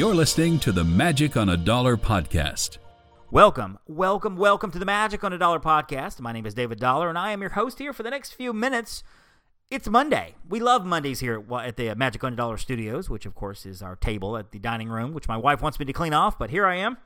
You're listening to the Magic on a Dollar podcast. Welcome, welcome, welcome to the Magic on a Dollar podcast. My name is David Dollar, and I am your host here for the next few minutes. It's Monday. We love Mondays here at the Magic on a Dollar studios, which, of course, is our table at the dining room, which my wife wants me to clean off, but here I am.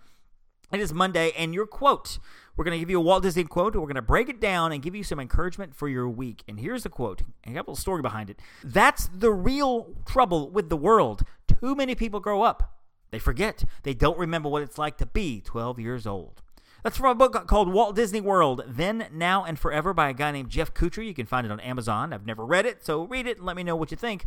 It is Monday, and your quote. We're going to give you a Walt Disney quote, we're going to break it down and give you some encouragement for your week. And here's the quote, I got a little story behind it. That's the real trouble with the world. Too many people grow up. They forget. They don't remember what it's like to be 12 years old. That's from a book called Walt Disney World, Then, Now, and Forever by a guy named Jeff Kutcher. You can find it on Amazon. I've never read it, so read it and let me know what you think.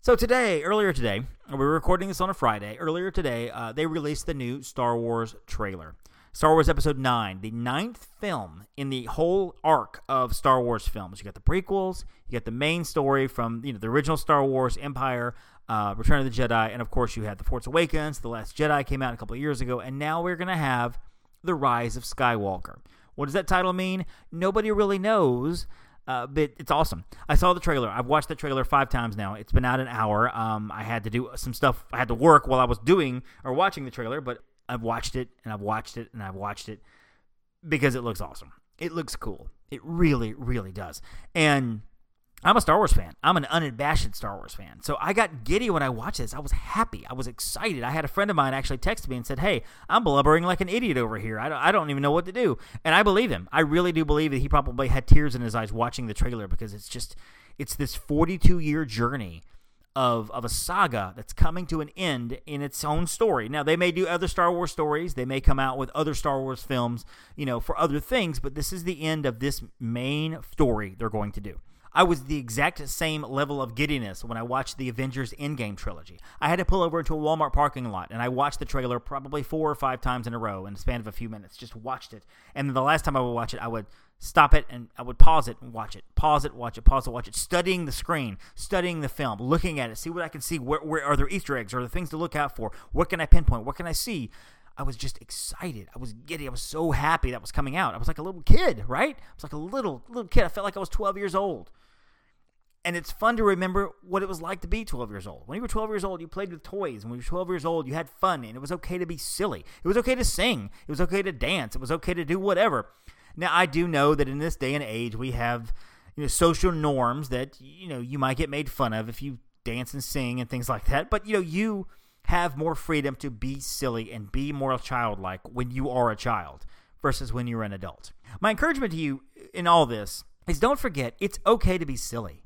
So today, earlier today, we're recording this on a Friday. Earlier today, uh, they released the new Star Wars trailer. Star Wars Episode 9, the ninth film in the whole arc of Star Wars films. You got the prequels, you got the main story from you know the original Star Wars Empire, uh, Return of the Jedi, and of course you had the Force Awakens. The Last Jedi came out a couple of years ago, and now we're gonna have the Rise of Skywalker. What does that title mean? Nobody really knows. Uh, but it's awesome. I saw the trailer. I've watched the trailer five times now. It's been out an hour. Um, I had to do some stuff. I had to work while I was doing or watching the trailer, but I've watched it and I've watched it and I've watched it because it looks awesome. It looks cool. It really, really does. And I'm a Star Wars fan. I'm an unabashed Star Wars fan. So I got giddy when I watched this. I was happy. I was excited. I had a friend of mine actually text me and said, Hey, I'm blubbering like an idiot over here. I don't, I don't even know what to do. And I believe him. I really do believe that he probably had tears in his eyes watching the trailer because it's just, it's this 42 year journey of, of a saga that's coming to an end in its own story. Now, they may do other Star Wars stories. They may come out with other Star Wars films, you know, for other things, but this is the end of this main story they're going to do. I was the exact same level of giddiness when I watched the Avengers Endgame trilogy. I had to pull over into a Walmart parking lot and I watched the trailer probably four or five times in a row in the span of a few minutes. Just watched it. And the last time I would watch it, I would stop it and I would pause it and watch it. Pause it, watch it, pause it, watch it. Studying the screen, studying the film, looking at it, see what I can see. Where, where are there Easter eggs? Are there things to look out for? What can I pinpoint? What can I see? I was just excited. I was giddy. I was so happy that was coming out. I was like a little kid, right? I was like a little little kid. I felt like I was 12 years old. And it's fun to remember what it was like to be 12 years old. When you were 12 years old, you played with toys. When you were 12 years old, you had fun, and it was okay to be silly. It was okay to sing. It was okay to dance. It was okay to do whatever. Now, I do know that in this day and age, we have you know social norms that you know you might get made fun of if you dance and sing and things like that. But you know, you have more freedom to be silly and be more childlike when you are a child versus when you're an adult. My encouragement to you in all this is don't forget it's okay to be silly.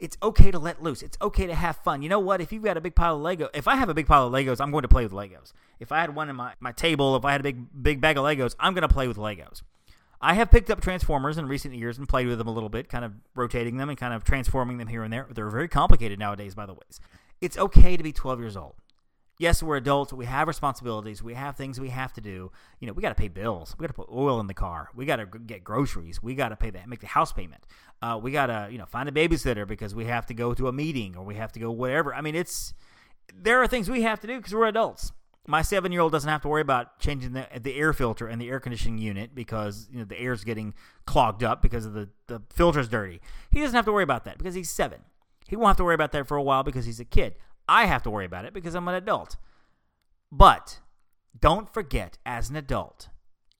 It's okay to let loose. It's okay to have fun. You know what? If you've got a big pile of Lego, if I have a big pile of Legos, I'm going to play with Legos. If I had one in my, my table, if I had a big big bag of Legos, I'm going to play with Legos. I have picked up Transformers in recent years and played with them a little bit, kind of rotating them and kind of transforming them here and there. They're very complicated nowadays, by the way. It's okay to be 12 years old yes, we're adults. We have responsibilities. We have things we have to do. You know, we got to pay bills. We got to put oil in the car. We got to get groceries. We got to pay that, make the house payment. Uh, we got to, you know, find a babysitter because we have to go to a meeting or we have to go whatever. I mean, it's there are things we have to do because we're adults. My seven year old doesn't have to worry about changing the, the air filter and the air conditioning unit because you know the air's getting clogged up because of the, the filter's dirty. He doesn't have to worry about that because he's seven. He won't have to worry about that for a while because he's a kid. I have to worry about it because I'm an adult. But don't forget, as an adult,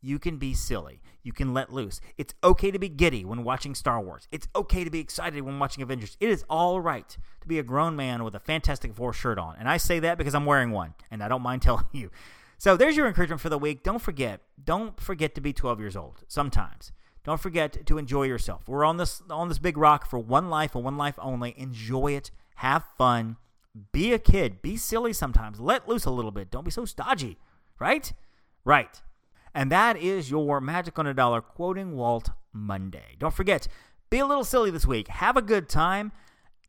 you can be silly. You can let loose. It's okay to be giddy when watching Star Wars. It's okay to be excited when watching Avengers. It is all right to be a grown man with a Fantastic Four shirt on. And I say that because I'm wearing one, and I don't mind telling you. So there's your encouragement for the week. Don't forget, don't forget to be 12 years old sometimes. Don't forget to enjoy yourself. We're on this on this big rock for one life and one life only. Enjoy it. Have fun be a kid. Be silly sometimes. Let loose a little bit. Don't be so stodgy, right? Right. And that is your Magic on a Dollar quoting Walt Monday. Don't forget, be a little silly this week. Have a good time.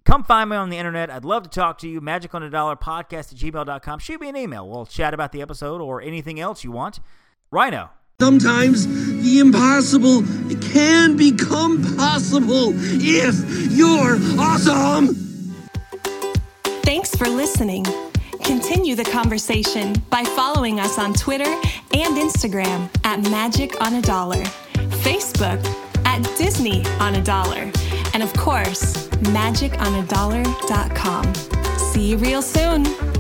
Come find me on the internet. I'd love to talk to you. Magic on a Dollar podcast at gmail.com. Shoot me an email. We'll chat about the episode or anything else you want. Rhino. Sometimes the impossible can become possible if you're awesome. For listening. Continue the conversation by following us on Twitter and Instagram at Magic on a Dollar, Facebook at Disney on a Dollar, and of course, magiconadollar.com. See you real soon.